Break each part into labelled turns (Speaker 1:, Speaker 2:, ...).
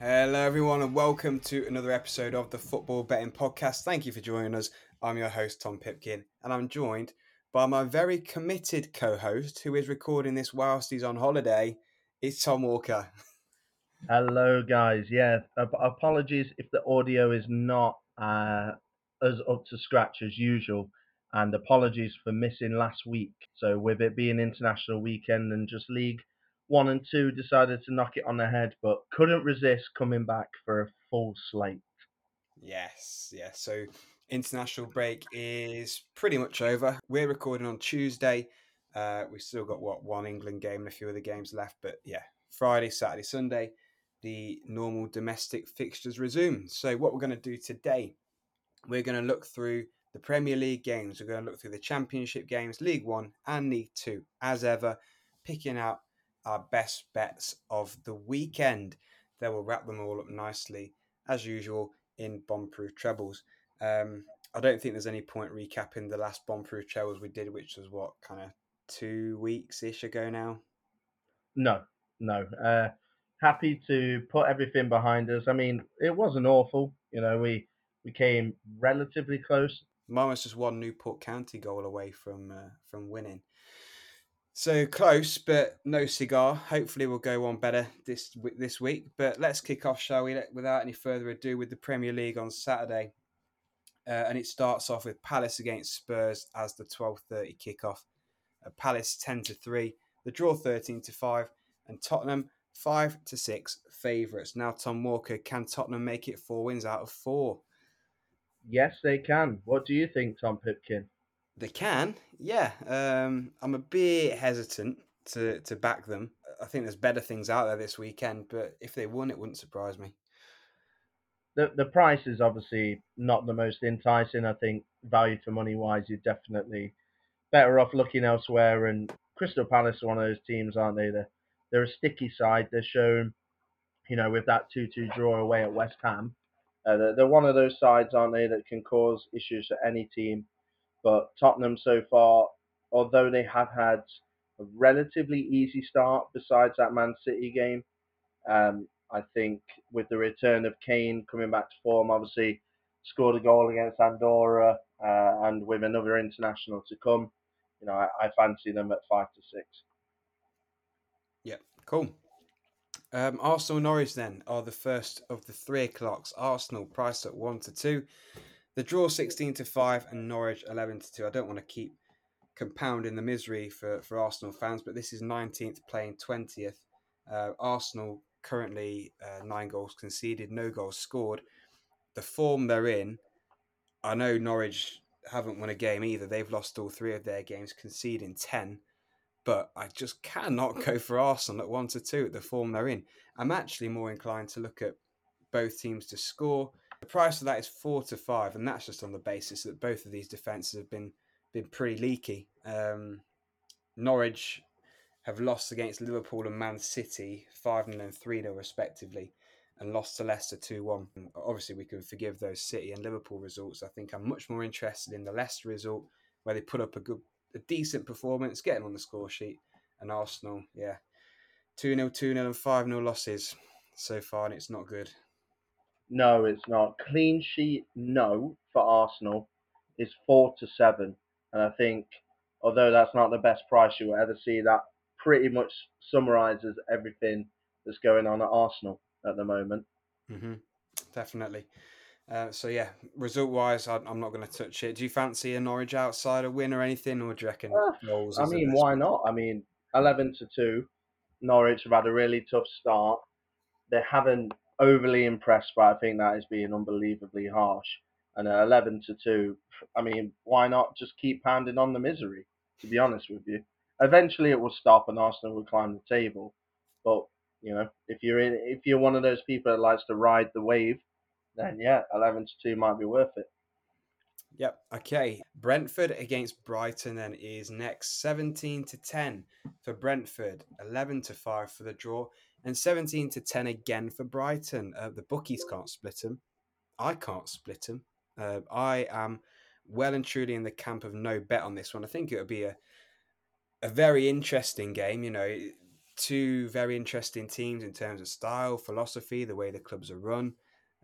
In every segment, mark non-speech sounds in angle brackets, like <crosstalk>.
Speaker 1: Hello, everyone, and welcome to another episode of the Football Betting Podcast. Thank you for joining us. I'm your host, Tom Pipkin, and I'm joined by my very committed co host who is recording this whilst he's on holiday. It's Tom Walker.
Speaker 2: Hello, guys. Yeah, ap- apologies if the audio is not uh, as up to scratch as usual, and apologies for missing last week. So, with it being international weekend and just League One and Two decided to knock it on the head, but couldn't resist coming back for a full slate.
Speaker 1: Yes, yes. So, international break is pretty much over. We're recording on Tuesday. Uh, we've still got what one England game and a few other games left, but yeah, Friday, Saturday, Sunday the normal domestic fixtures resume. So, what we're going to do today, we're going to look through the Premier League games. We're going to look through the Championship games, League One and League Two, as ever, picking out our best bets of the weekend. Then we'll wrap them all up nicely, as usual, in bomb-proof trebles. Um, I don't think there's any point recapping the last bomb-proof trebles we did, which was what kind of two weeks ish ago now.
Speaker 2: No, no. Uh, happy to put everything behind us. I mean, it wasn't awful. You know, we we came relatively close.
Speaker 1: Mine was just one Newport County goal away from uh, from winning. So close, but no cigar. Hopefully, we'll go on better this this week. But let's kick off, shall we? Without any further ado, with the Premier League on Saturday, uh, and it starts off with Palace against Spurs as the twelve thirty kickoff. Uh, Palace ten to three, the draw thirteen to five, and Tottenham five to six favourites. Now, Tom Walker, can Tottenham make it four wins out of four?
Speaker 2: Yes, they can. What do you think, Tom Pipkin?
Speaker 1: They can, yeah. Um, I'm a bit hesitant to, to back them. I think there's better things out there this weekend, but if they won, it wouldn't surprise me.
Speaker 2: The the price is obviously not the most enticing. I think value for money wise, you're definitely better off looking elsewhere. And Crystal Palace are one of those teams, aren't they? They're they're a sticky side. They're shown, you know, with that 2-2 draw away at West Ham. Uh, they're, they're one of those sides, aren't they, that can cause issues for any team. But Tottenham so far, although they have had a relatively easy start besides that Man City game, um, I think with the return of Kane coming back to form, obviously scored a goal against Andorra, uh, and with another international to come, you know, I, I fancy them at five to six.
Speaker 1: Yeah, Cool. Um, Arsenal Norwich then are the first of the three o'clocks. Arsenal priced at one to two. The draw sixteen to five and Norwich eleven to two. I don't want to keep compounding the misery for, for Arsenal fans, but this is nineteenth playing twentieth. Uh, Arsenal currently uh, nine goals conceded, no goals scored. The form they're in, I know Norwich haven't won a game either. They've lost all three of their games, conceding ten but I just cannot go for Arsenal at one to two at the form they're in. I'm actually more inclined to look at both teams to score. The price of that is four to five, and that's just on the basis that both of these defenses have been been pretty leaky. Um, Norwich have lost against Liverpool and Man City five 0 and three 0 respectively, and lost to Leicester two one. Obviously, we can forgive those City and Liverpool results. I think I'm much more interested in the Leicester result, where they put up a good a decent performance, getting on the score sheet. And Arsenal, yeah, 2 0, 2 0, and 5 0 losses so far, and it's not good.
Speaker 2: No, it's not. Clean sheet, no, for Arsenal is 4 to 7. And I think, although that's not the best price you will ever see, that pretty much summarises everything that's going on at Arsenal at the moment.
Speaker 1: Mm-hmm. Definitely. Uh, so yeah, result wise, I'm not going to touch it. Do you fancy a Norwich outsider win or anything, or do you reckon uh,
Speaker 2: I mean, why not? I mean, eleven to two, Norwich have had a really tough start. They haven't overly impressed, but I think that is being unbelievably harsh. And at eleven to two, I mean, why not just keep pounding on the misery? To be honest with you, eventually it will stop and Arsenal will climb the table. But you know, if you're in, if you're one of those people that likes to ride the wave then yeah, 11 to 2 might be worth it.
Speaker 1: Yep. Okay. Brentford against Brighton then is next 17 to 10 for Brentford, 11 to 5 for the draw, and 17 to 10 again for Brighton. Uh, the bookies can't split them. I can't split them. Uh, I am well and truly in the camp of no bet on this one. I think it would be a a very interesting game. You know, two very interesting teams in terms of style, philosophy, the way the clubs are run.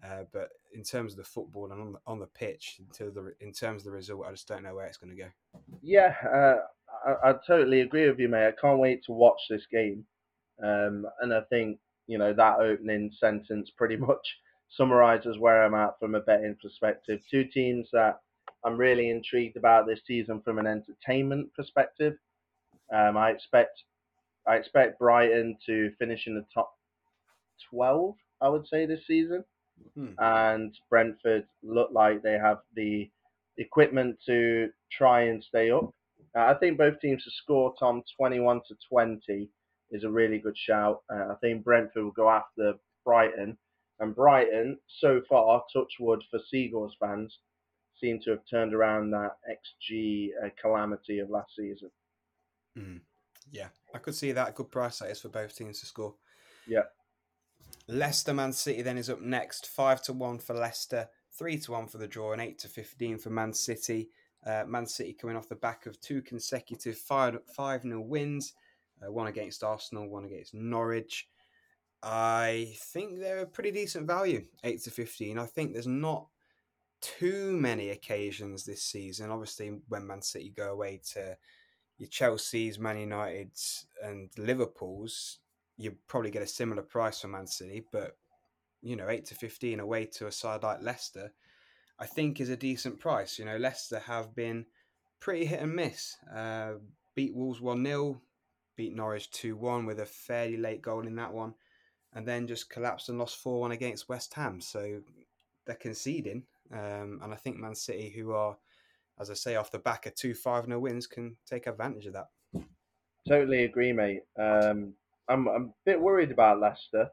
Speaker 1: Uh, but in terms of the football and on the, on the pitch, of the, in terms of the result, I just don't know where it's going to go.
Speaker 2: Yeah, uh, I, I, totally agree with you, mate. I can't wait to watch this game. Um, and I think, you know, that opening sentence pretty <laughs> much summarises where I'm at from a betting perspective. Two teams that I'm really intrigued about this season from an entertainment perspective. Um, I expect I expect Brighton to finish in the top 12, I would say, this season. Hmm. And Brentford look like they have the equipment to try and stay up. Uh, I think both teams to score, Tom, 21 to 20 is a really good shout. Uh, I think Brentford will go after Brighton. And Brighton, so far, touch wood for Seagulls fans, seem to have turned around that XG uh, calamity of last season.
Speaker 1: Mm. Yeah, I could see that. Good price that is for both teams to score.
Speaker 2: Yeah.
Speaker 1: Leicester Man City then is up next. Five to one for Leicester, three to one for the draw, and eight to fifteen for Man City. Uh, Man City coming off the back of two consecutive five five nil wins, uh, one against Arsenal, one against Norwich. I think they're a pretty decent value, eight to fifteen. I think there's not too many occasions this season. Obviously, when Man City go away to your Chelsea's, Man United's, and Liverpool's, you probably get a similar price for Man City, but you know, eight to fifteen away to a side like Leicester, I think is a decent price. You know, Leicester have been pretty hit and miss. Uh, beat Wolves one 0 beat Norwich two one with a fairly late goal in that one, and then just collapsed and lost four one against West Ham. So they're conceding, um, and I think Man City, who are as I say, off the back of two 5 0 wins, can take advantage of that.
Speaker 2: Totally agree, mate. Um, I'm, I'm a bit worried about Leicester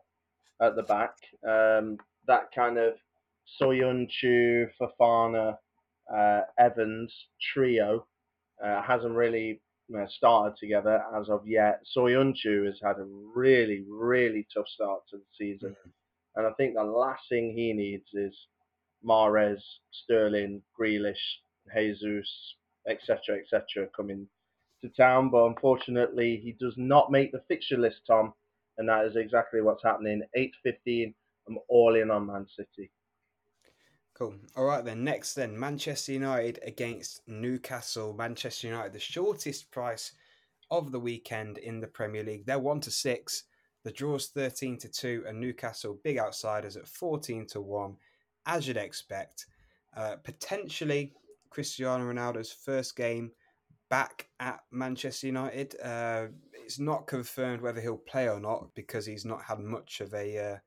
Speaker 2: at the back. Um, that kind of Soyuncu, Fofana, uh, Evans trio uh, hasn't really started together as of yet. Soyuncu has had a really, really tough start to the season. Mm-hmm. And I think the last thing he needs is Mahrez, Sterling, Grealish Jesus, etc., etc., coming to town. But unfortunately, he does not make the fixture list, Tom, and that is exactly what's happening. 8:15. I'm all in on Man City.
Speaker 1: Cool. All right then. Next then, Manchester United against Newcastle. Manchester United, the shortest price of the weekend in the Premier League. They're one to six. The draw's thirteen to two, and Newcastle big outsiders at fourteen to one, as you'd expect. Uh, potentially Cristiano Ronaldo's first game back at Manchester United. Uh, it's not confirmed whether he'll play or not because he's not had much of a uh,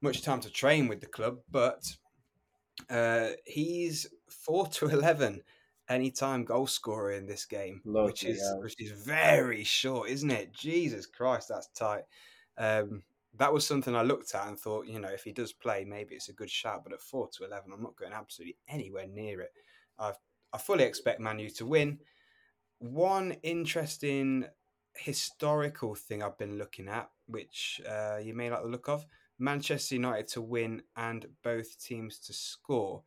Speaker 1: much time to train with the club. But uh, he's four to <laughs> eleven anytime goal scorer in this game, Lovely, which is yeah. which is very short, isn't it? Jesus Christ, that's tight. Um, that was something I looked at and thought, you know, if he does play, maybe it's a good shot. But at four to eleven, I'm not going absolutely anywhere near it. I I fully expect Manu to win. One interesting historical thing I've been looking at, which uh, you may like the look of, Manchester United to win and both teams to score.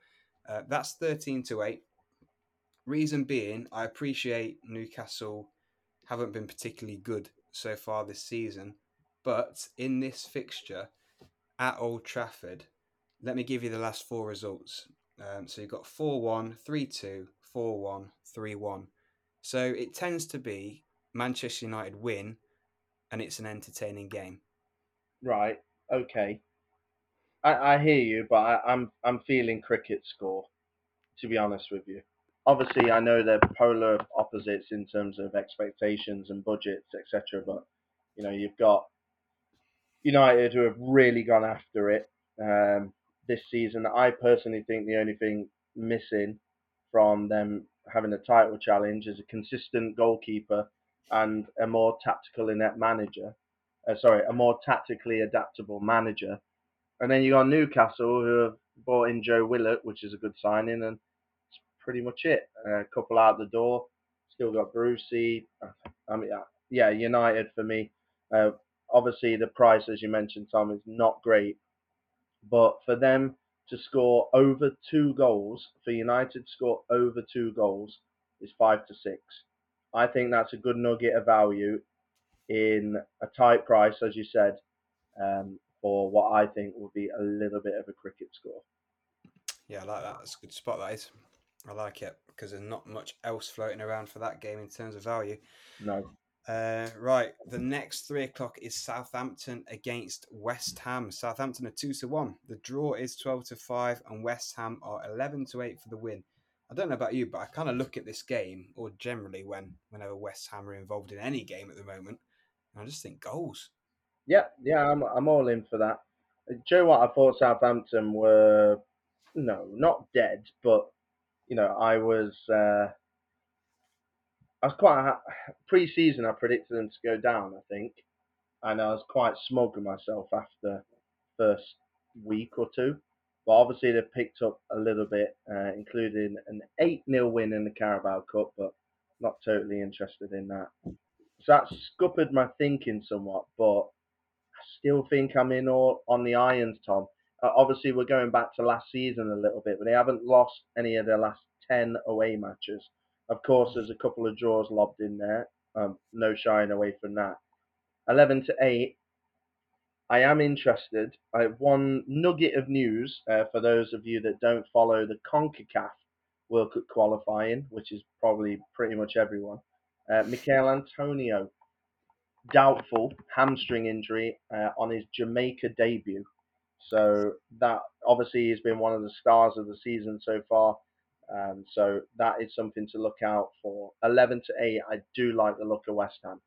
Speaker 1: Uh, that's thirteen to eight. Reason being, I appreciate Newcastle haven't been particularly good so far this season, but in this fixture at Old Trafford, let me give you the last four results. Um, so you've got 4 1, 3 2, 4 1, 3 1. So it tends to be Manchester United win and it's an entertaining game.
Speaker 2: Right. Okay. I, I hear you, but I, I'm I'm feeling cricket score. To be honest with you, obviously I know they're polar opposites in terms of expectations and budgets, etc. But you know you've got United who have really gone after it. Um, this season. I personally think the only thing missing from them having a title challenge is a consistent goalkeeper and a more tactical inept manager. Uh, sorry, a more tactically adaptable manager. And then you got Newcastle who have bought in Joe Willock, which is a good signing, and it's pretty much it. Uh, a couple out the door. Still got Brucey. I mean, yeah, United for me. Uh, obviously, the price, as you mentioned, Tom, is not great, but for them to score over two goals, for United to score over two goals, is five to six. I think that's a good nugget of value. In a tight price, as you said, um, for what I think will be a little bit of a cricket score.
Speaker 1: Yeah, I like that. That's a good spot, that is. I like it because there's not much else floating around for that game in terms of value.
Speaker 2: No.
Speaker 1: Uh, right, the next three o'clock is Southampton against West Ham. Southampton are two to one. The draw is twelve to five, and West Ham are eleven to eight for the win. I don't know about you, but I kind of look at this game, or generally when whenever West Ham are involved in any game at the moment, I just think goals.
Speaker 2: Yeah, yeah, I'm I'm all in for that. Do you know what? I thought Southampton were no, not dead, but you know, I was uh, I was quite pre-season. I predicted them to go down. I think, and I was quite smug with myself after first week or two. But obviously they've picked up a little bit, uh, including an 8 0 win in the Carabao Cup, but not totally interested in that. So that scuppered my thinking somewhat, but I still think I'm in all on the irons, Tom. Uh, obviously, we're going back to last season a little bit, but they haven't lost any of their last 10 away matches. Of course, there's a couple of draws lobbed in there. Um, no shying away from that. 11 to 8. I am interested. I have one nugget of news uh, for those of you that don't follow the CONCACAF World Cup qualifying, which is probably pretty much everyone. Uh, Michael Antonio, doubtful hamstring injury uh, on his Jamaica debut. So that obviously has been one of the stars of the season so far. Um, so that is something to look out for. 11 to 8, I do like the look of West Ham.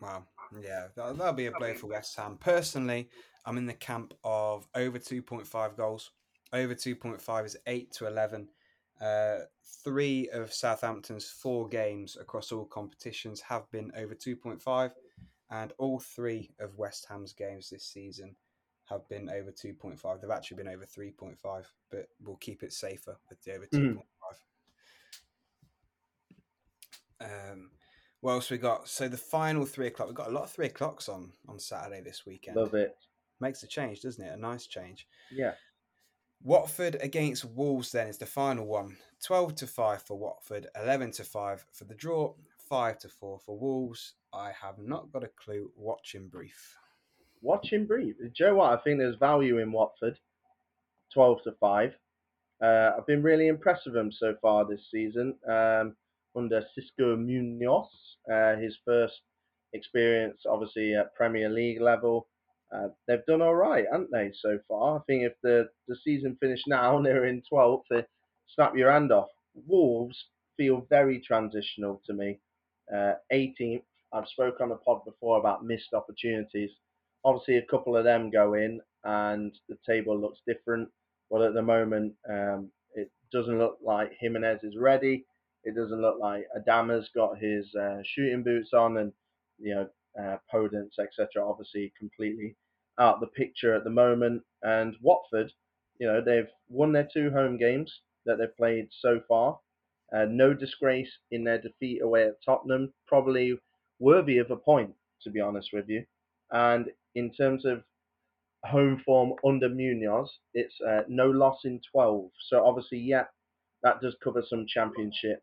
Speaker 1: Wow. Yeah, that, that'll be a blow for West Ham. Personally, I'm in the camp of over 2.5 goals. Over 2.5 is 8 to 11. Uh, three of Southampton's four games across all competitions have been over 2.5, and all three of West Ham's games this season have been over 2.5. They've actually been over 3.5, but we'll keep it safer with the over 2.5. Um, what else we got? So the final three o'clock. We've got a lot of three o'clocks on on Saturday this weekend.
Speaker 2: Love it.
Speaker 1: Makes a change, doesn't it? A nice change.
Speaker 2: Yeah.
Speaker 1: Watford against Wolves then is the final one. 12 to 5 for Watford, 11 to 5 for the draw, 5 to 4 for Wolves. I have not got a clue. Watching brief.
Speaker 2: Watching brief. Do you know what? I think there's value in Watford. 12 to 5. Uh, I've been really impressed with them so far this season. Um, under Xisco Munoz, uh, his first experience, obviously at Premier League level. Uh, they've done all right, haven't they, so far? I think if the, the season finished now and they're in 12th, they snap your hand off. Wolves feel very transitional to me. Uh, 18th, I've spoken on the pod before about missed opportunities. Obviously, a couple of them go in and the table looks different. But at the moment, um, it doesn't look like Jimenez is ready. It doesn't look like Adama's got his uh, shooting boots on, and you know uh, Podence, etc. Obviously, completely out the picture at the moment. And Watford, you know, they've won their two home games that they've played so far. Uh, no disgrace in their defeat away at Tottenham. Probably worthy of a point, to be honest with you. And in terms of home form under Munoz, it's uh, no loss in 12. So obviously, yeah, that does cover some championship.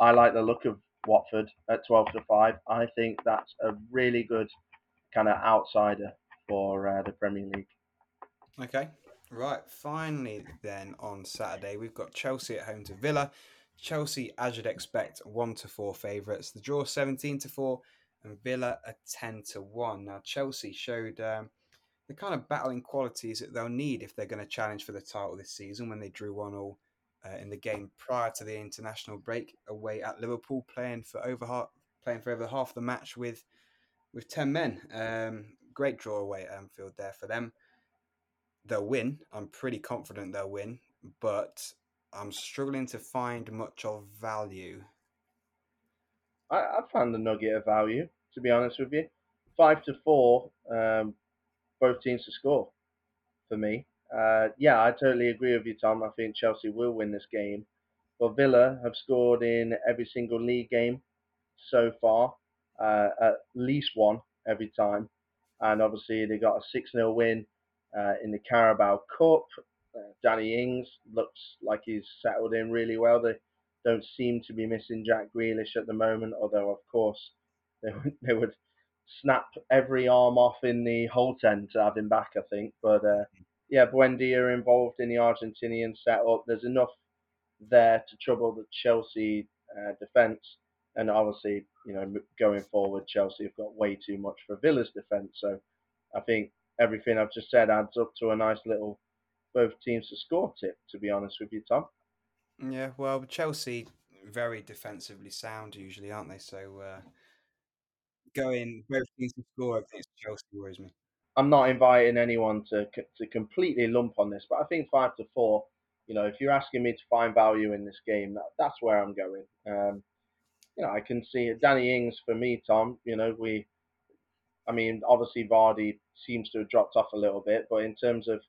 Speaker 2: I like the look of Watford at 12 to 5. I think that's a really good kind of outsider for uh, the Premier League.
Speaker 1: Okay. Right. Finally, then on Saturday, we've got Chelsea at home to Villa. Chelsea, as you'd expect, 1 to 4 favourites. The draw 17 to 4 and Villa a 10 to 1. Now, Chelsea showed um, the kind of battling qualities that they'll need if they're going to challenge for the title this season when they drew 1 all uh, in the game prior to the international break away at Liverpool, playing for over half, playing for over half the match with with 10 men. Um, great draw away at Anfield there for them. They'll win. I'm pretty confident they'll win, but I'm struggling to find much of value.
Speaker 2: I, I found the nugget of value, to be honest with you. Five to four, um, both teams to score for me. Uh, yeah, I totally agree with you, Tom. I think Chelsea will win this game. But Villa have scored in every single league game so far, uh, at least one every time. And obviously, they got a 6 0 win uh, in the Carabao Cup. Uh, Danny Ings looks like he's settled in really well. They don't seem to be missing Jack Grealish at the moment, although, of course, <laughs> they would, they would snap every arm off in the whole ten to have him back. I think, but uh, yeah, Buendia involved in the Argentinian setup. There's enough there to trouble the Chelsea uh, defence, and obviously, you know, going forward, Chelsea have got way too much for Villa's defence. So I think everything I've just said adds up to a nice little both teams to score tip. To be honest with you, Tom.
Speaker 1: Yeah, well, Chelsea very defensively sound usually, aren't they? So uh, going both teams to score against Chelsea worries me.
Speaker 2: I'm not inviting anyone to to completely lump on this, but I think five to four. You know, if you're asking me to find value in this game, that, that's where I'm going. Um, you know, I can see it. Danny Ings for me, Tom. You know, we. I mean, obviously Vardy seems to have dropped off a little bit, but in terms of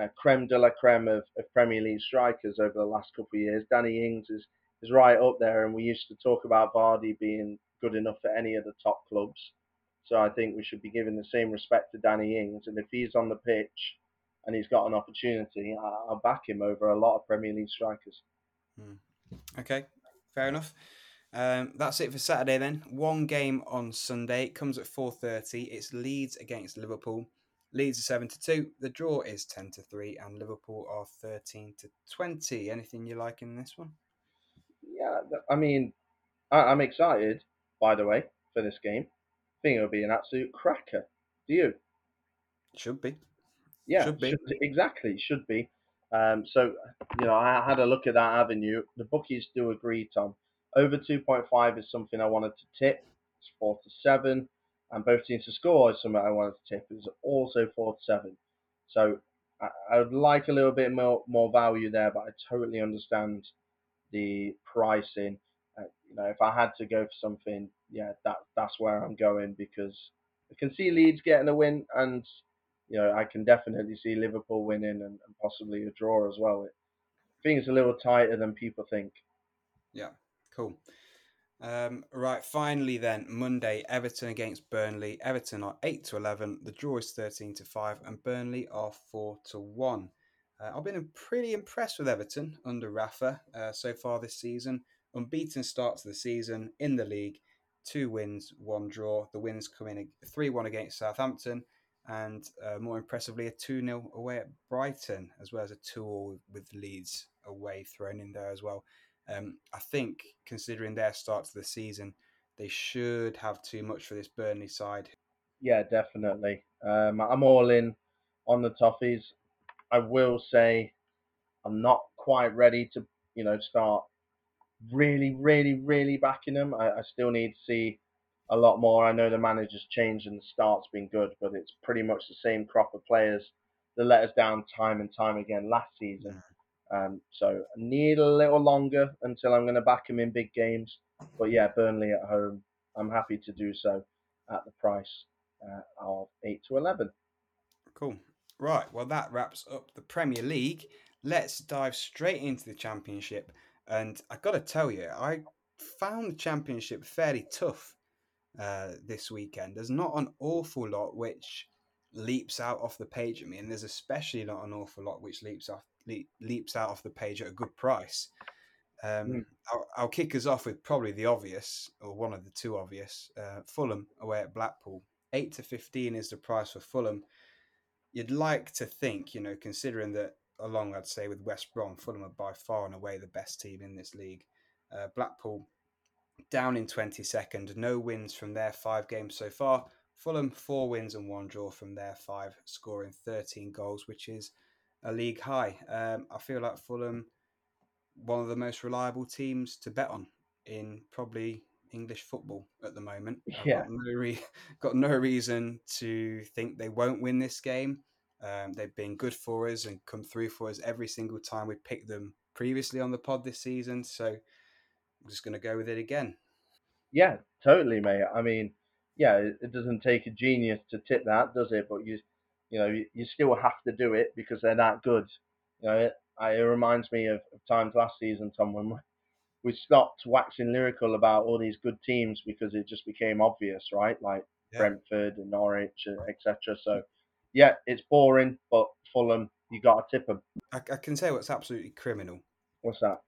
Speaker 2: uh, creme de la creme of, of Premier League strikers over the last couple of years, Danny Ings is is right up there. And we used to talk about Vardy being good enough for any of the top clubs. So I think we should be giving the same respect to Danny Ings. And if he's on the pitch and he's got an opportunity, I'll back him over a lot of Premier League strikers.
Speaker 1: Hmm. Okay, fair enough. Um, that's it for Saturday then. One game on Sunday. It comes at four thirty. It's Leeds against Liverpool. Leeds are seven to two. The draw is ten to three, and Liverpool are thirteen to twenty. Anything you like in this one?
Speaker 2: Yeah, I mean, I, am excited. By the way, for this game, I think it'll be an absolute cracker. Do you?
Speaker 1: Should be.
Speaker 2: Yeah, should be. Should, exactly. Should be. Um, so, you know, I had a look at that avenue. The bookies do agree, Tom. Over 2.5 is something I wanted to tip. It's 4 to 7. And both teams to score is something I wanted to tip. It's also 4 to 7. So I, would like a little bit more, more value there, but I totally understand the pricing. Uh, you know, if I had to go for something, yeah, that that's where I'm going because I can see Leeds getting a win, and you know, I can definitely see Liverpool winning and, and possibly a draw as well. I think it's a little tighter than people think.
Speaker 1: Yeah, cool. Um, right, finally then, Monday, Everton against Burnley. Everton are 8 to 11, the draw is 13 to 5, and Burnley are 4 to 1. Uh, I've been pretty impressed with Everton under Rafa uh, so far this season. Unbeaten start to the season in the league, two wins, one draw. The wins come in 3 1 against Southampton, and uh, more impressively, a 2 0 away at Brighton, as well as a 2 0 with Leeds away thrown in there as well. Um, I think, considering their start to the season, they should have too much for this Burnley side.
Speaker 2: Yeah, definitely. Um, I'm all in on the Toffees. I will say I'm not quite ready to, you know, start really, really, really backing them. I, I still need to see a lot more. I know the manager's changed and the start's been good, but it's pretty much the same crop of players that let us down time and time again last season. Um, so I need a little longer until I'm going to back him in big games. But yeah, Burnley at home, I'm happy to do so at the price uh, of 8 to 11.
Speaker 1: Cool. Right, well, that wraps up the Premier League. Let's dive straight into the Championship. And I got to tell you, I found the Championship fairly tough uh, this weekend. There's not an awful lot which leaps out off the page at me, and there's especially not an awful lot which leaps off le- leaps out off the page at a good price. Um, mm. I'll, I'll, kick us off with probably the obvious, or one of the two obvious. Uh, Fulham away at Blackpool, eight to fifteen is the price for Fulham you'd like to think, you know, considering that along, I'd say, with West Brom, Fulham are by far and away the best team in this league. Uh, Blackpool down in 22nd, no wins from their five games so far. Fulham, four wins and one draw from their five, scoring 13 goals, which is a league high. Um, I feel like Fulham, one of the most reliable teams to bet on in probably English football at the moment. I've yeah. got no, re- <laughs> got no reason to think they won't win this game. Um, they've been good for us and come through for us every single time we picked them previously on the pod this season. So I'm just going to go with it again.
Speaker 2: Yeah, totally, mate. I mean, yeah, it doesn't take a genius to tip that, does it? But you, you know, you, you still have to do it because they're that good. You know, it, it reminds me of, of times last season, Tom, when we stopped waxing lyrical about all these good teams because it just became obvious, right? Like yeah. Brentford and Norwich, uh, etc. So, yeah, it's boring, but Fulham, you got to tip them.
Speaker 1: I, I, can say what's absolutely criminal.
Speaker 2: What's that?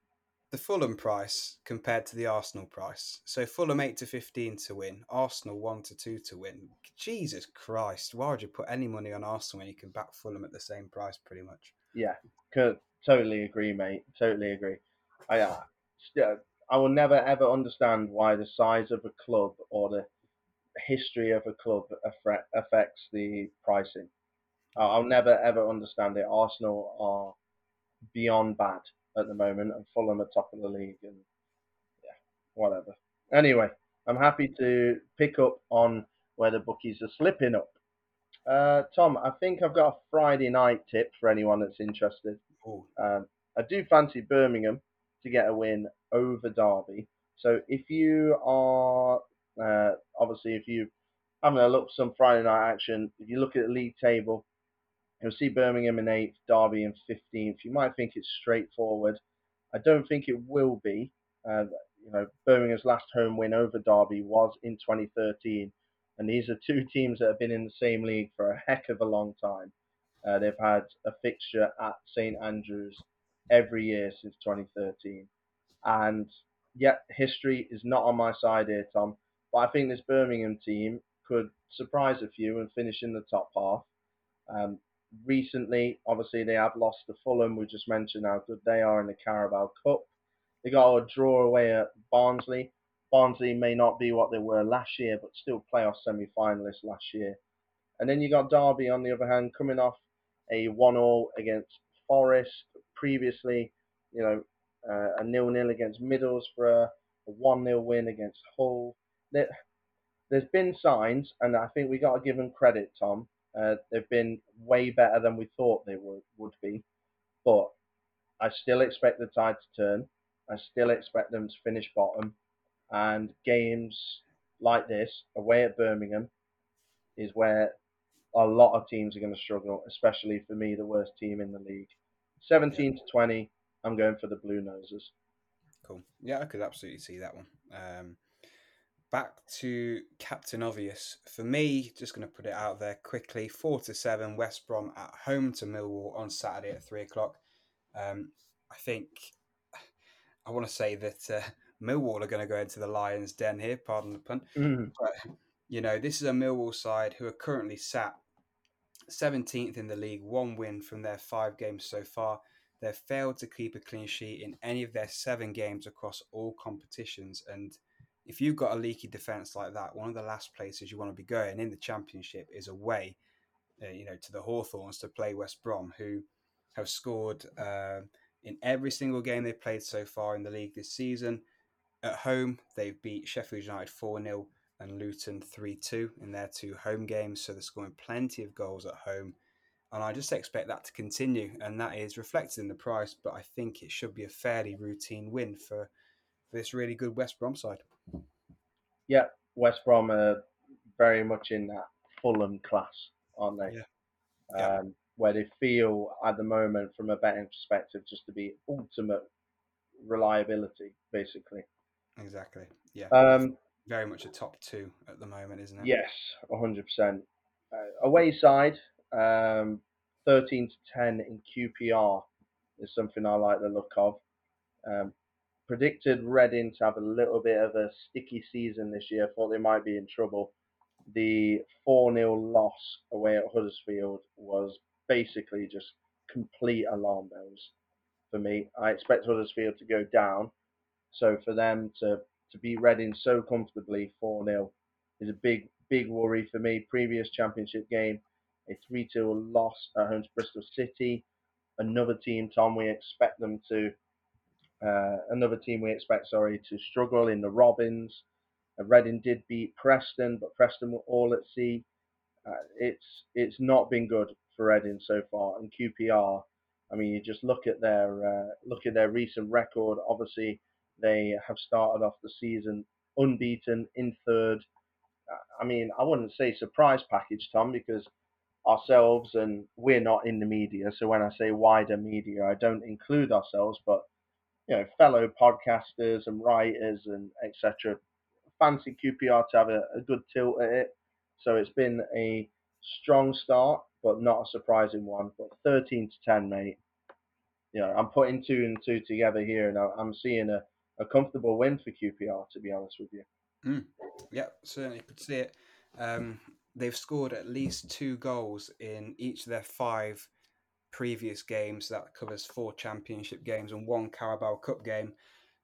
Speaker 1: The Fulham price compared to the Arsenal price. So Fulham eight to fifteen to win, Arsenal one to two to win. Jesus Christ, why would you put any money on Arsenal when you can back Fulham at the same price, pretty much?
Speaker 2: Yeah, could totally agree, mate. Totally agree. I uh, I will never ever understand why the size of a club or the history of a club affects the pricing. I'll never ever understand it. Arsenal are beyond bad at the moment, and Fulham are top of the league, and yeah, whatever. Anyway, I'm happy to pick up on where the bookies are slipping up. Uh, Tom, I think I've got a Friday night tip for anyone that's interested. Um, I do fancy Birmingham to get a win over Derby. So if you are uh, obviously if you having a look some Friday night action, if you look at the league table, You'll see Birmingham in eighth, Derby in 15th. You might think it's straightforward. I don't think it will be. Uh, you know, Birmingham's last home win over Derby was in 2013, and these are two <laughs> teams that have been in the same league for a heck of a long time. Uh, they've had a fixture at St Andrews every year since 2013, and yet history is not on my side here, Tom. But I think this Birmingham team could surprise a few and finish in the top half. Um, recently, obviously, they have lost to Fulham. We just mentioned how good they are in the Carabao Cup. They got a draw away at Barnsley. Barnsley may not be what they were last year, but still playoff semi-finalists last year. And then you got Derby on the other hand, coming off a one-all against Forest previously. You know, uh, a nil-nil against Middlesbrough, a one-nil win against Hull. There, there's been signs, and I think we got to give them credit, Tom, uh, they've been way better than we thought they would, would be. But I still expect the tide to turn. I still expect them to finish bottom. And games like this, away at Birmingham, is where a lot of teams are going to struggle, especially for me, the worst team in the league. 17 to 20, I'm going for the Blue Noses.
Speaker 1: Cool. Yeah, I could absolutely see that one. Um, back to Captain Obvious. For me, just going to put it out there quickly: four to seven, West Brom at home to Millwall on Saturday at three o'clock. Um, I think I want to say that uh, Millwall are going to go into the Lions' den here. Pardon the pun,
Speaker 2: mm.
Speaker 1: but you know this is a Millwall side who are currently sat 17th in the league, one win from their five games so far. They've failed to keep a clean sheet in any of their seven games across all competitions, and if you've got a leaky defense like that, one of the last places you want to be going in the championship is away, uh, you know, to the Hawthorns to play West Brom, who have scored uh, in every single game they've played so far in the league this season. At home, they've beat Sheffield United 4 0 and Luton 3 2 in their two home games, so they're scoring plenty of goals at home. And I just expect that to continue, and that is reflected in the price. But I think it should be a fairly routine win for, for this really good West Brom side
Speaker 2: yeah, West Brom are very much in that Fulham class, aren't they?
Speaker 1: Yeah. yeah.
Speaker 2: Um, where they feel at the moment, from a betting perspective, just to be ultimate reliability, basically.
Speaker 1: Exactly. Yeah.
Speaker 2: Um,
Speaker 1: very much a top two at the moment, isn't it?
Speaker 2: Yes, 100%. Uh, away side, um, 13 to 10 in QPR is something I like the look of. Um, predicted Reading to have a little bit of a sticky season this year. Thought they might be in trouble. The 4 0 loss away at Huddersfield was basically just complete alarm bells for me. I expect Huddersfield to go down. So for them to, to beat Reading so comfortably 4 0 is a big, big worry for me. Previous championship game, a 3 2 loss at home to Bristol City. Another team, Tom, we expect them to uh, another team we expect, sorry, to struggle in the Robins. Uh, Reading did beat Preston, but Preston were all at sea. Uh, it's it's not been good for Reading so far. And QPR, I mean, you just look at their uh, look at their recent record. Obviously, they have started off the season unbeaten in third. Uh, I mean, I wouldn't say surprise package, Tom, because ourselves and we're not in the media. So when I say wider media, I don't include ourselves, but you know, fellow podcasters and writers and etc. Fancy QPR to have a, a good tilt at it. So it's been a strong start, but not a surprising one. But 13 to 10, mate. you know, I'm putting two and two together here, and I'm seeing a, a comfortable win for QPR. To be honest with you.
Speaker 1: Mm. Yeah, certainly could see it. Um, they've scored at least two goals in each of their five previous games. That covers four championship games and one Carabao Cup game.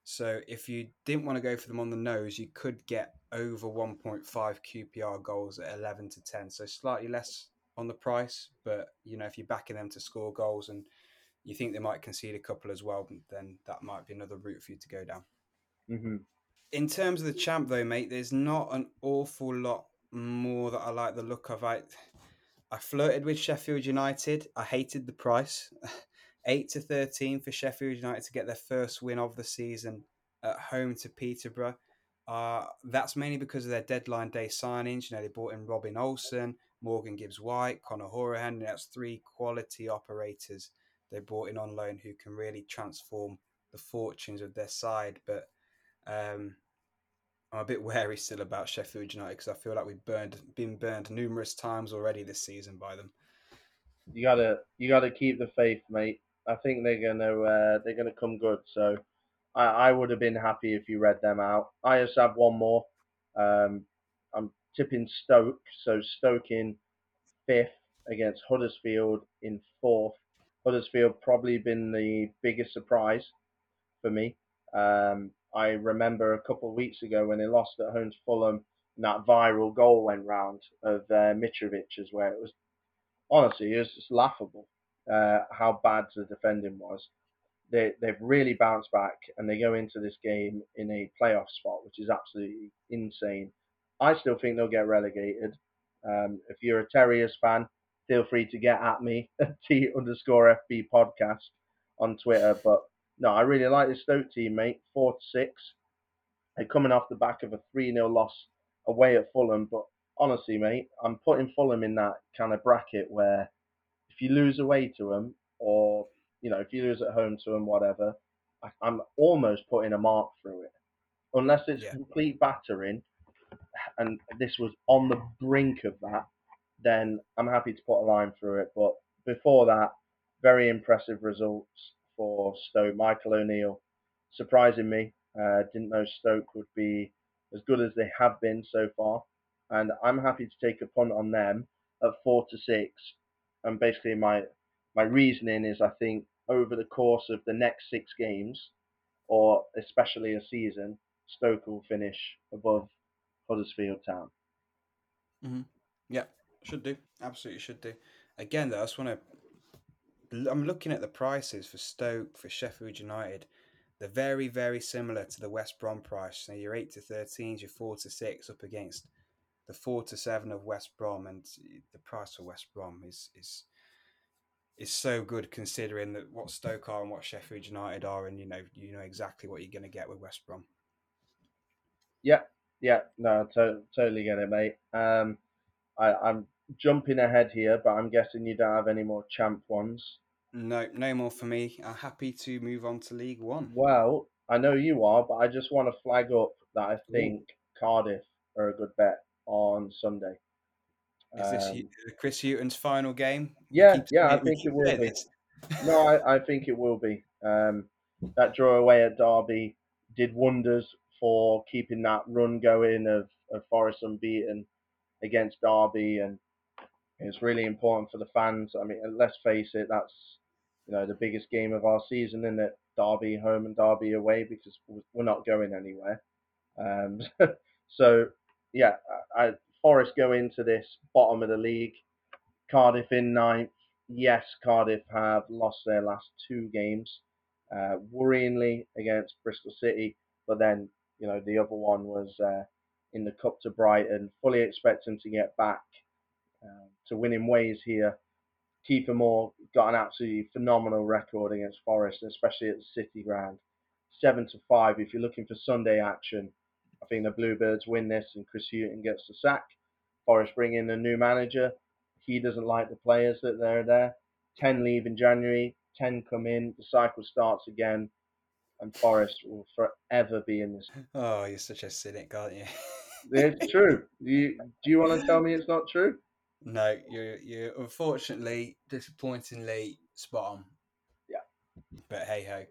Speaker 1: So if you didn't want to go for them on the nose, you could get over 1.5 QPR goals at 11 to 10. So slightly less on the price, but you know if you're backing them to score goals and you think they might concede a couple as well, then that might be another route for you to go down.
Speaker 2: Mm-hmm.
Speaker 1: In terms of the champ, though, mate, there's not an awful lot more that I like the look of. I, I flirted with Sheffield United. I hated the price. <laughs> 8 to 13 for Sheffield United to get their first win of the season at home to Peterborough. Uh, that's mainly because of their deadline day signings. You know, they brought in Robin Olsen, Morgan Gibbs White, Conor Hourihane, and that's three quality operators they brought in on loan who can really transform the fortunes of their side. But um, I'm a bit wary still about Sheffield United because I feel like we've burned, been burned numerous times already this season by them.
Speaker 2: You gotta, you gotta keep the faith, mate. I think they're gonna, uh, they're gonna come good. So, I, I would have been happy if you read them out. I just have one more. Um, I'm tipping Stoke, so Stoke in fifth against Huddersfield in fourth. Huddersfield probably been the biggest surprise for me. Um, I remember a couple of weeks ago when they lost at home to Fulham, and that viral goal went round of uh, Mitrovic's, where it was honestly it was just laughable uh, how bad the defending was. They they've really bounced back and they go into this game in a playoff spot, which is absolutely insane. I still think they'll get relegated. Um, if you're a Terriers fan, feel free to get at me <laughs> at T underscore FB podcast on Twitter. But no, I really like this Stoke team, mate. Four to six. They're coming off the back of a 3 0 loss away at Fulham. But honestly, mate, I'm putting Fulham in that kind of bracket where if you lose away to them, or, you know, if you lose at home to them, whatever, I, I'm almost putting a mark through it. Unless it's
Speaker 1: Yeah.
Speaker 2: complete battering, and this was on the brink of that, then I'm happy to put a line through it. But before that, very impressive results for Stoke. Michael O'Neill surprising me. Uh, didn't know Stoke would be as good as they have been so far, and I'm happy to take a punt on them at four to six. And basically, my my reasoning is I think over the course of the next six games, or especially a season, Stoke will finish above Huddersfield Town.
Speaker 1: Yeah, should do. Absolutely should do. Again, though, I just want to. I'm looking at the prices for Stoke, for Sheffield United. They're very, very similar to the West Brom price. So your 8 to 13s, your 4 to 6 up against the 4 to 7 of West Brom. And the price for West Brom is. is is so good considering that what Stoke are and what Sheffield United are, and you know you know exactly what you're going to get with West Brom.
Speaker 2: Yeah, yeah, no, to- totally get it, mate. Um, I, I'm jumping ahead here, but I'm guessing you don't have any more champ ones.
Speaker 1: No, no more for me. I'm happy to move on to League One.
Speaker 2: Well, I know you are, but I just want to flag up that I think Cardiff are a good bet on Sunday.
Speaker 1: Is this
Speaker 2: Um,
Speaker 1: Chris Hughton's final game?
Speaker 2: Yeah, yeah, I think it will be.
Speaker 1: this.
Speaker 2: no, I, I think it will be. Um, that draw away at Derby did wonders for keeping that run going of, of Forest unbeaten against Derby, and it's really important for the fans. I mean, let's face it, that's you know the biggest game of our season, isn't it? Derby home and Derby away because we're not going anywhere. Um, <laughs> so yeah, I, Forest go into this bottom of the league. Cardiff in ninth. Yes, Cardiff have lost their last two games, uh, worryingly against Bristol City, but then you know the other one was uh, in the cup to Brighton. Fully expect them to get back uh, to winning ways here. Kieffer Moore got an absolutely phenomenal record against Forest, especially at City ground. Seven to five. If you're looking for Sunday action, I think the Bluebirds win this and Chris Hughton gets the sack. Forest bring in a new manager. He doesn't like the players that they're there. Ten leave in January. Ten come in. The cycle starts again, and Forest will forever be in this. <laughs>
Speaker 1: Oh, you're such a cynic, aren't you?
Speaker 2: It's true. <laughs> You, do you want to tell me it's not true?
Speaker 1: No, you're you're unfortunately disappointingly spot on.
Speaker 2: Yeah.
Speaker 1: But hey ho,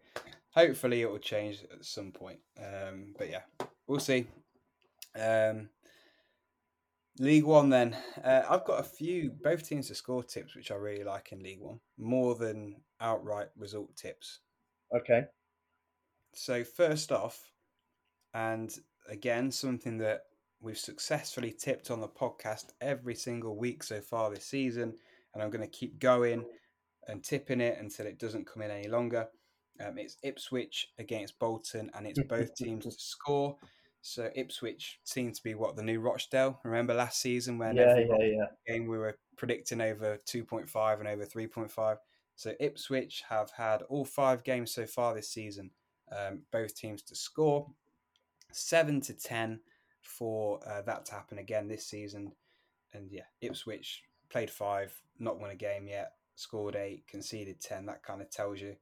Speaker 1: hopefully it will change at some point. Um, but yeah, we'll see. Um, League One, then uh, I've got a few both teams to score tips which I really like in League One more than outright result tips.
Speaker 2: Okay.
Speaker 1: So first off, and again something that we've successfully tipped on the podcast every single week so far this season, and I'm going to keep going and tipping it until it doesn't come in any longer. Um, it's Ipswich against Bolton, and it's both <laughs> teams to score. So Ipswich seemed to be what the new Rochdale. Remember last season when
Speaker 2: Yeah,
Speaker 1: every
Speaker 2: yeah, yeah.
Speaker 1: game we were predicting over 2.5 and over 3.5. So Ipswich have had all five games so far this season, um, both teams to score. Seven to 10 for uh, that to happen again this season. And yeah, Ipswich played five, not won a game yet, scored eight, conceded 10. That kind of tells you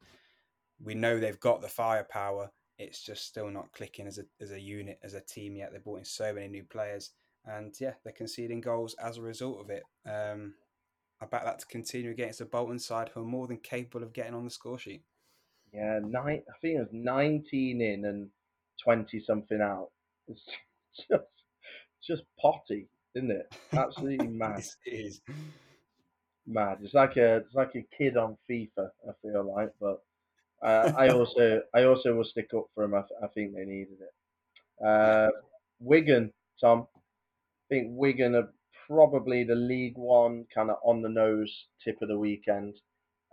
Speaker 1: we know they've got the firepower. It's just still not clicking as a, as a unit, as a team yet. They brought in so many new players. And yeah, they're conceding goals as a result of it. Um, I bet that to continue against the Bolton side, who are more than capable of getting on the score sheet.
Speaker 2: Yeah, nine. I think it was 19 in and 20 something out. It's <laughs> just, just potty, isn't it? Absolutely <laughs> mad.
Speaker 1: it is.
Speaker 2: Mad. It's like a, it's like a kid on FIFA. I feel like, but uh, I <laughs> also, I also will stick up for him. I, th- I think they needed it. Uh, Wigan, Tom. I think Wigan are probably the League One kind of on the nose tip of the weekend.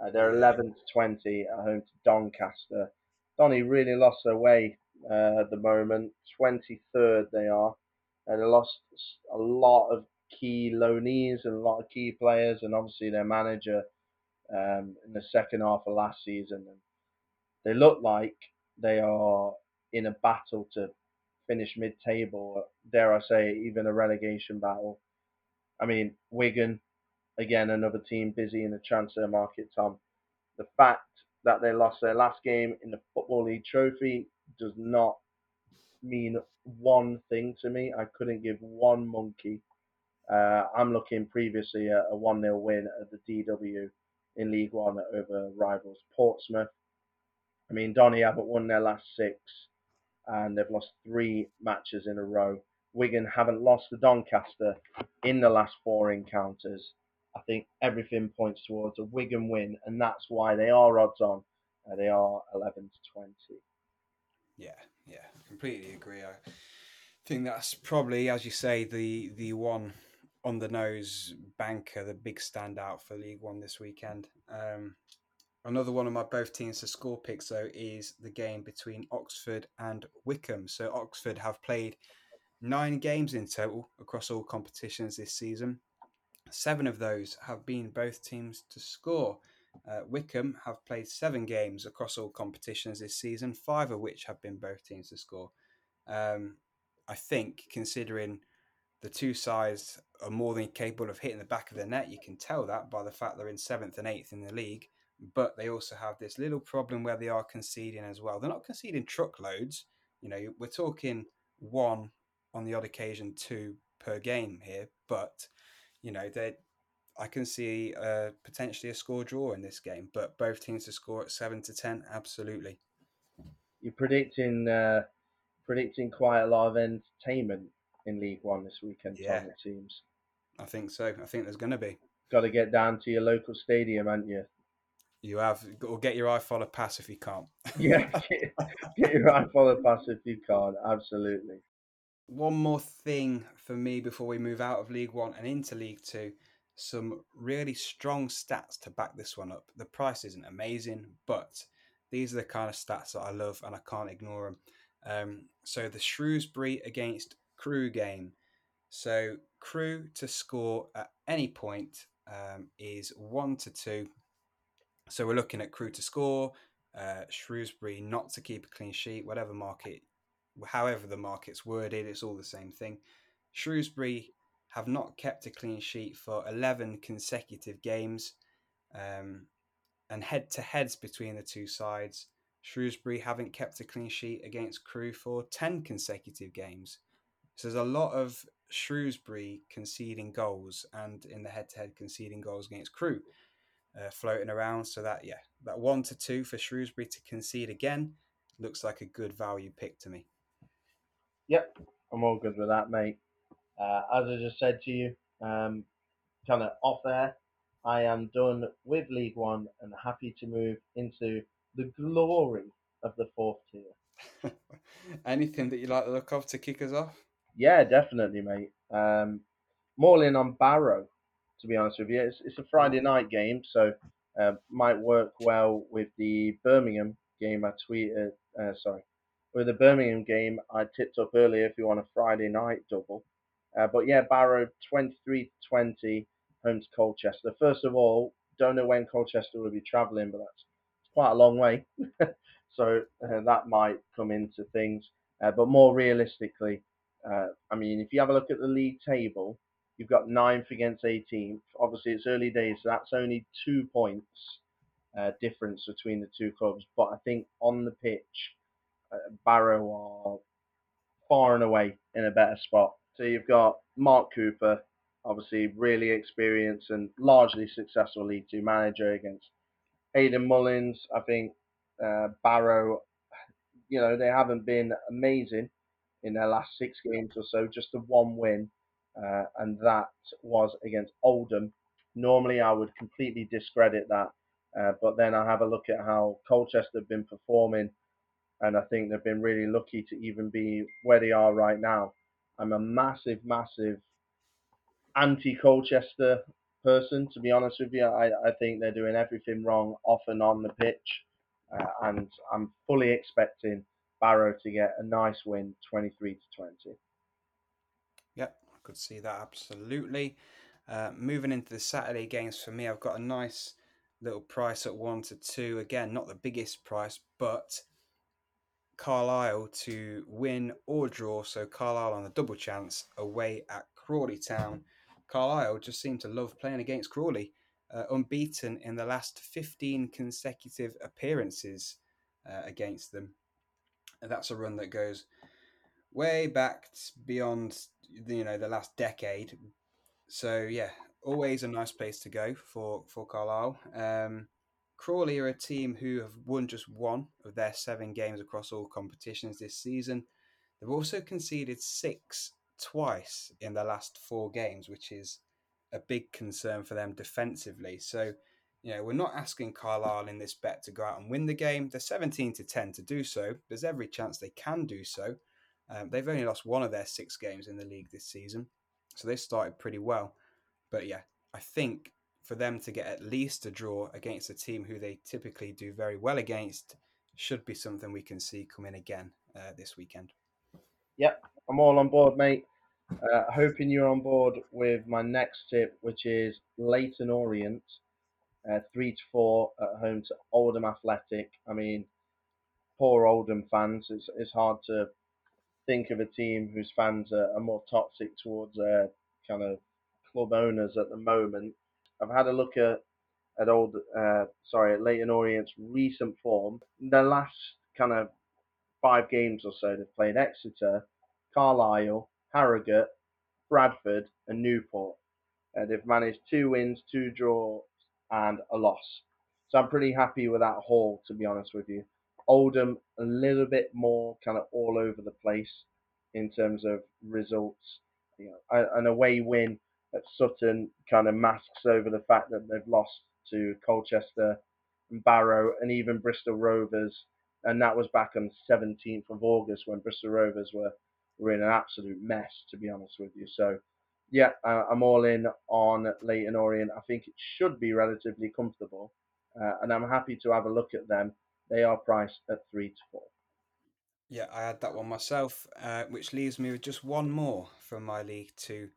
Speaker 2: Uh, they're 11 to 20 at home to Doncaster. Donny really lost their way uh, at the moment. 23rd they are. And they lost a lot of key loanees and a lot of key players, and obviously their manager um, in the second half of last season. And they look like they are in a battle to finish mid-table. Dare I say, even a relegation battle. I mean, Wigan, again, another team busy in the transfer market, Tom. The fact that they lost their last game in the Football League Trophy does not mean one thing to me. I couldn't give one monkey. Uh, I'm looking previously at a 1 0 win at the DW in League One over rivals Portsmouth. I mean, Donny haven't won their last six and they've lost three matches in a row. Wigan haven't lost to Doncaster in the last four encounters. I think everything points towards a Wigan win, and that's why they are odds on. Uh, they are 11 to 20.
Speaker 1: Yeah, yeah, completely agree. I think that's probably, as you say, the the one on the nose banker, the big standout for League One this weekend. Um, another one of my both teams to score picks though is the game between Oxford and Wycombe. So Oxford have played nine games in total across all competitions this season. Seven of those have been both teams to score. Uh, Wycombe have played seven games across all competitions this season, five of which have been both teams to score. Um, I think, considering the two sides are more than capable of hitting the back of the net, you can tell that by the fact they're in seventh and eighth in the league. But they also have this little problem where they are conceding as well. They're not conceding truckloads. You know, we're talking one on the odd occasion, two per game here, but you know, they I can see uh, potentially a score draw in this game, but both teams to score at seven to ten, absolutely.
Speaker 2: You're predicting uh, predicting quite a lot of entertainment in League One this weekend,
Speaker 1: Yeah.
Speaker 2: Tom, it seems.
Speaker 1: I think so. I think there's going to be.
Speaker 2: Got to get down to your local stadium, haven't you?
Speaker 1: You have, or get your iFollow pass if you can't. <laughs>
Speaker 2: Yeah, get, get your iFollow pass if you can't. Absolutely.
Speaker 1: One more thing for me before we move out of League One and into League Two. Some really strong stats to back this one up. The price isn't amazing, but these are the kind of stats that I love and I can't ignore them. Um, so the Shrewsbury against Crewe game. So Crewe to score at any point um, is one to two. So we're looking at Crewe to score, uh, Shrewsbury not to keep a clean sheet, whatever market, however the market's worded, it's all the same thing. Shrewsbury have not kept a clean sheet for 11 consecutive games. Um, and head to heads between the two sides, Shrewsbury haven't kept a clean sheet against Crewe for 10 consecutive games. So there's a lot of Shrewsbury conceding goals and in the head to head conceding goals against Crewe. uh, floating around. So that yeah, that one to two for Shrewsbury to concede again looks like a good value pick to me.
Speaker 2: Yep, I'm all good with that, mate. Uh, as I just said to you, um, kind of off there, I am done with League One and happy to move into the glory of the fourth tier. <laughs>
Speaker 1: Anything that you like the look of to kick us off?
Speaker 2: Yeah, definitely, mate. Um, more in on Barrow, to be honest with you. It's, it's a Friday night game, so uh, might work well with the Birmingham game I tweeted. Uh, sorry, with the Birmingham game I tipped up earlier. If you want a Friday night double, uh, but yeah, Barrow 23 20 home to Colchester. First of all, don't know when Colchester will be travelling, but that's quite a long way, <laughs> so uh, that might come into things. Uh, but more realistically, uh, I mean, if you have a look at the league table, you've got ninth against 18th. Obviously, it's early days, so that's only two points uh, difference between the two clubs. But I think on the pitch, Barrow are far and away in a better spot. So you've got Mark Cooper, obviously really experienced and largely successful League Two manager against Hayden Mullins. I think uh, Barrow, you know, they haven't been amazing in their last six games or so, just the one win, uh, and that was against Oldham. Normally, I would completely discredit that, uh, but then I have a look at how Colchester have been performing, and I think they've been really lucky to even be where they are right now. I'm a massive, massive anti-Colchester person, to be honest with you. I, I think they're doing everything wrong off and on the pitch, uh, and I'm fully expecting Barrow to get a nice win, 23 to 20.
Speaker 1: Yep, I could see that absolutely. Uh, moving into the Saturday games for me, I've got a nice little price at one to two. Again, not the biggest price, but Carlisle to win or draw. So Carlisle on the double chance away at Crawley Town. Carlisle just seem to love playing against Crawley, uh, unbeaten in the last 15 consecutive appearances uh, against them. And that's a run that goes way back beyond you know the last decade. So yeah, always a nice place to go for for Carlisle. Um, Crawley are a team who have won just one of their seven games across all competitions this season. They've also conceded six twice in the last four games, which is a big concern for them defensively. So, you know, we're not asking Carlisle in this bet to go out and win the game. They're 17 to 10 to do so. There's every chance they can do so. Um, they've only lost one of their six games in the league this season. So they started pretty well. But yeah, I think for them to get at least a draw against a team who they typically do very well against should be something we can see come in again uh, this weekend.
Speaker 2: Yep, I'm all on board, mate. Uh, hoping you're on board with my next tip, which is Leyton Orient, uh, three to four at home to Oldham Athletic. I mean, poor Oldham fans. It's it's hard to think of a team whose fans are, are more toxic towards uh, kind of club owners at the moment. I've had a look at at old uh, sorry at Leyton Orient's recent form. The last kind of five games or so they've played Exeter, Carlisle, Harrogate, Bradford, and Newport. Uh, they've managed two wins, two draws, and a loss. So I'm pretty happy with that haul, to be honest with you. Oldham a little bit more kind of all over the place in terms of results. You know, an away win at Sutton kind of masks over the fact that they've lost to Colchester and Barrow and even Bristol Rovers, and that was back on the 17th of August when Bristol Rovers were were in an absolute mess, to be honest with you. So, yeah, uh, I'm all in on Leyton Orient. I think it should be relatively comfortable, uh, and I'm happy to have a look at them. They are priced at three to four.
Speaker 1: Yeah, I had that one myself, uh, which leaves me with just one more from my League Two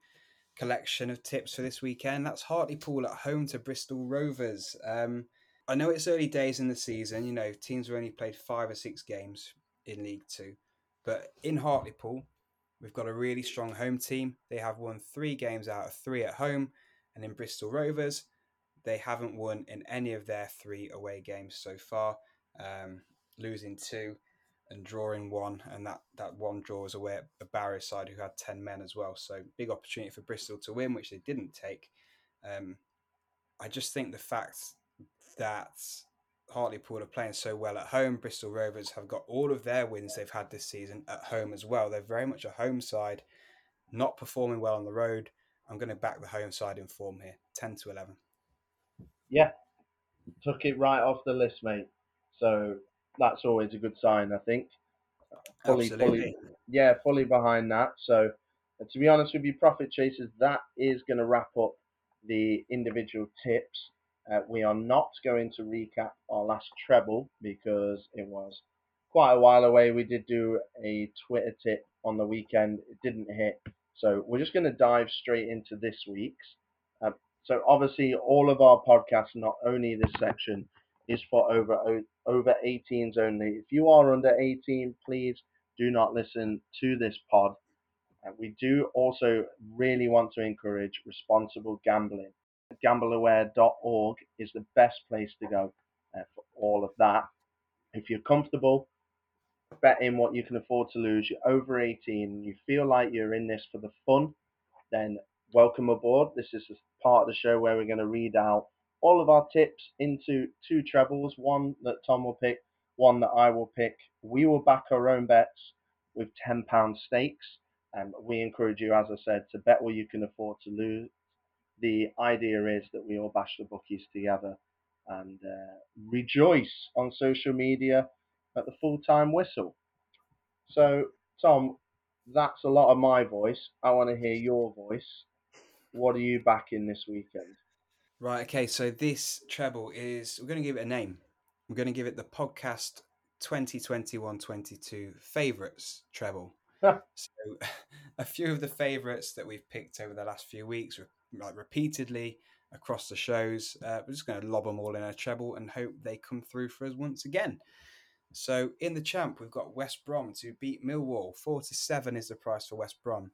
Speaker 1: collection of tips for this weekend. That's Hartlepool at home to Bristol Rovers. Um, I know it's early days in the season. You know, teams have only played five or six games in League Two, but in Hartlepool, we've got a really strong home team. They have won three games out of three at home, and in Bristol Rovers, they haven't won in any of their three away games so far, um, losing two and drawing one, and that that one draw was away at the Barrow side who had ten men as well. So big opportunity for Bristol to win, which they didn't take. Um, I just think the fact that Hartlepool are playing so well at home. Bristol Rovers have got all of their wins they've had this season at home as well. They're very much a home side, not performing well on the road. I'm going to back the home side in form here, 10 to 11.
Speaker 2: Yeah, took it right off the list, mate. So that's always a good sign, I think. Fully,
Speaker 1: Absolutely.
Speaker 2: fully, yeah, fully behind that. So, uh, to be honest with you, Profit Chasers, that is going to wrap up the individual tips. Uh, we are not going to recap our last treble because it was quite a while away. We did do a Twitter tip on the weekend, it didn't hit. So, we're just going to dive straight into this week's. Uh, so, obviously, all of our podcasts, not only this section, is for over over 18s only. If you are under 18, please do not listen to this pod. We do also really want to encourage responsible gambling. Gambleaware.org is the best place to go uh, for all of that. If you're comfortable betting what you can afford to lose, you're over 18, and you feel like you're in this for the fun, then welcome aboard. This is part of the show where we're going to read out all of our tips into two trebles, one that Tom will pick, one that I will pick. We will back our own bets with £10 stakes, and we encourage you, as I said, to bet what you can afford to lose. The idea is that we all bash the bookies together and uh, rejoice on social media at the full time whistle. So, Tom, that's a lot of my voice. I want to hear your voice. What are you backing this weekend?
Speaker 1: Right. Okay. So this treble is we're going to give it a name. We're going to give it the podcast 2021-22 favorites treble. <laughs> So <laughs> a few of the favorites that we've picked over the last few weeks, like repeatedly across the shows, uh, we're just going to lob them all in a treble and hope they come through for us once again. So in the champ, we've got West Brom to beat Millwall. Four to seven is the price for West Brom.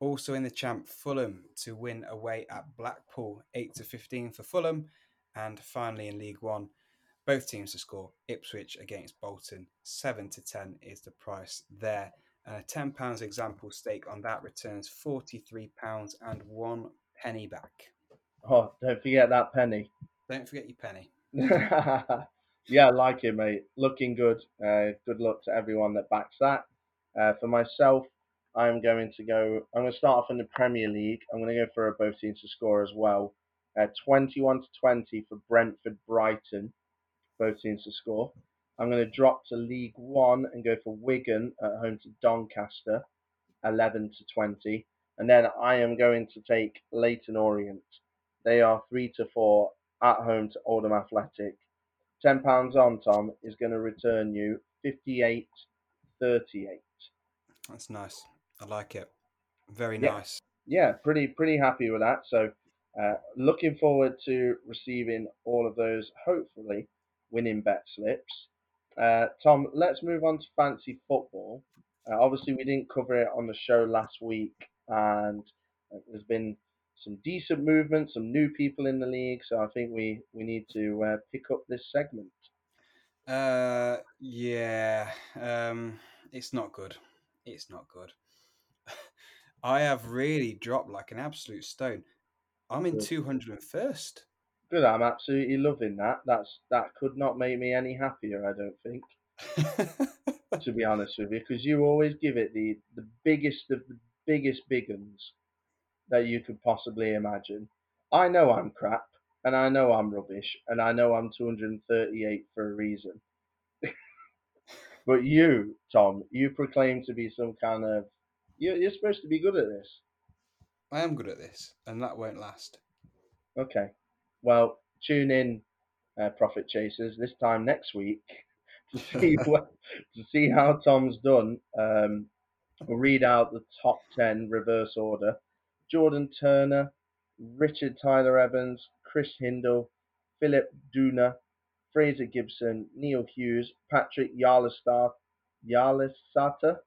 Speaker 1: Also in the champ, Fulham to win away at Blackpool, 8 to 15 for Fulham. And finally in League One, both teams to score. Ipswich against Bolton, 7 to 10 is the price there. And a £10 example stake on that returns £43 and one penny back.
Speaker 2: Oh, don't forget that penny.
Speaker 1: Don't forget your penny. <laughs>
Speaker 2: yeah, I like it, mate. Looking good. Uh, good luck to everyone that backs that. Uh, for myself, I'm going to go. I'm going to start off in the Premier League. I'm going to go for both teams to score as well. Uh, 21 to 20 for Brentford Brighton, both teams to score. I'm going to drop to League One and go for Wigan at home to Doncaster, 11 to 20. And then I am going to take Leyton Orient. They are 3 to 4 at home to Oldham Athletic. £10 on, Tom, is going to return you 58 38.
Speaker 1: That's nice. I like it. Very
Speaker 2: Yeah.
Speaker 1: nice.
Speaker 2: yeah, pretty pretty happy with that. So uh, looking forward to receiving all of those, hopefully winning bet slips. Uh, Tom, let's move on to fancy football. Uh, obviously, we didn't cover it on the show last week, and uh, there's been some decent movement, some new people in the league. So I think we we need to uh, pick up this segment.
Speaker 1: Uh, yeah. Um, it's not good. It's not good. I have really dropped like an absolute stone. I'm in 201st.
Speaker 2: Good, I'm absolutely loving that. That's that could not make me any happier. I don't think. to be honest with you, because you always give it the, the biggest of the biggest big uns that you could possibly imagine. I know I'm crap, and I know I'm rubbish, and I know I'm 238 for a reason. <laughs> but you, Tom, you proclaim to be some kind of. You're, you're supposed to be good at this.
Speaker 1: I am good at this, and that won't last.
Speaker 2: Okay. Well, tune in, uh, Profit Chasers, this time next week <laughs> to see <laughs> what, to see how Tom's done. Um, we'll read out the top ten reverse order: Jordan Turner, Richard Tyler Evans, Chris Hindle, Philip Duna, Fraser Gibson, Neil Hughes, Patrick Yarlestar, Yarlesata,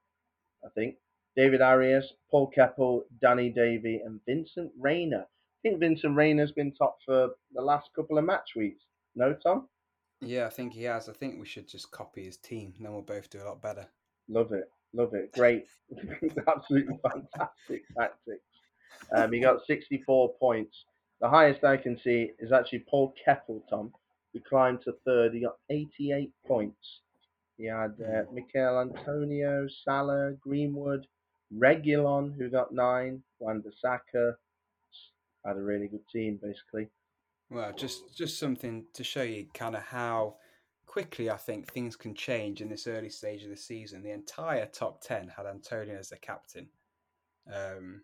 Speaker 2: I think, David Arias, Paul Keppel, Danny Davy, and Vincent Rayner. I think Vincent Rayner's been top for the last couple of match weeks. No, Tom?
Speaker 1: Yeah, I think he has. I think we should just copy his team. Then we'll both do a lot better.
Speaker 2: Love it. Love it. Great. <laughs> <laughs> Absolutely fantastic tactics. Um, he got 64 points. The highest I can see is actually Paul Keppel, Tom, He climbed to third. He got 88 points. He had uh, Michael Antonio, Salah, Greenwood, Reguilón, who got nine, Wan-Bissaka. Had a really good team, basically.
Speaker 1: Well, just just something to show you kind of how quickly I think things can change in this early stage of the season. The entire top ten had Antonio as the captain. Um,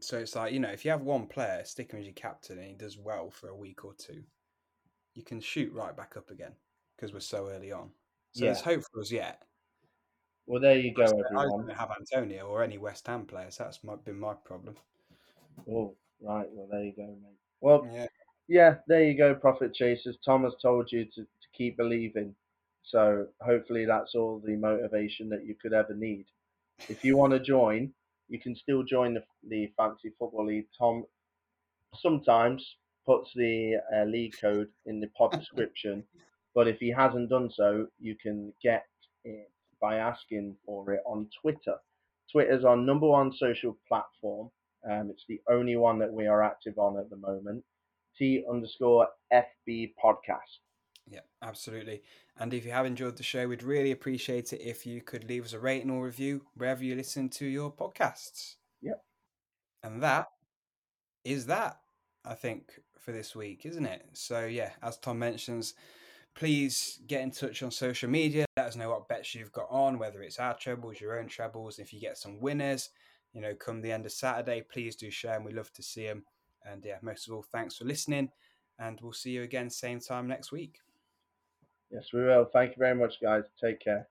Speaker 1: so it's like you know, if you have one player stick him as your captain and he does well for a week or two, you can shoot right back up again because we're so early on. So
Speaker 2: Yeah.
Speaker 1: there's hope for us yet.
Speaker 2: Well, there you go,
Speaker 1: I
Speaker 2: everyone.
Speaker 1: don't have Antonio or any West Ham players. That's my, been my problem.
Speaker 2: Oh, right. Well, there you go, mate. Well,
Speaker 1: Yeah.
Speaker 2: yeah, there you go, Profit Chasers. Tom has told you to, to keep believing. So hopefully that's all the motivation that you could ever need. If you want to join, you can still join the, the Fantasy Football League. Tom sometimes puts the uh, league code in the pod description, but if he hasn't done so, you can get it by asking for it on Twitter. Twitter's our number one social platform. Um, it's the only one that we are active on at the moment. T underscore FB podcast.
Speaker 1: Yeah, absolutely. And if you have enjoyed the show, we'd really appreciate it if you could leave us a rating or review wherever you listen to your podcasts.
Speaker 2: Yep.
Speaker 1: And that is that, I think, for this week, isn't it? So, yeah, as Tom mentions, please get in touch on social media. Let us know what bets you've got on, whether it's our trebles, your own trebles. If you get some winners, you know, come the end of Saturday, please do share and we love to see them. And yeah, most of all, thanks for listening. And we'll see you again, same time next week.
Speaker 2: Yes, we will. Thank you very much, guys. Take care.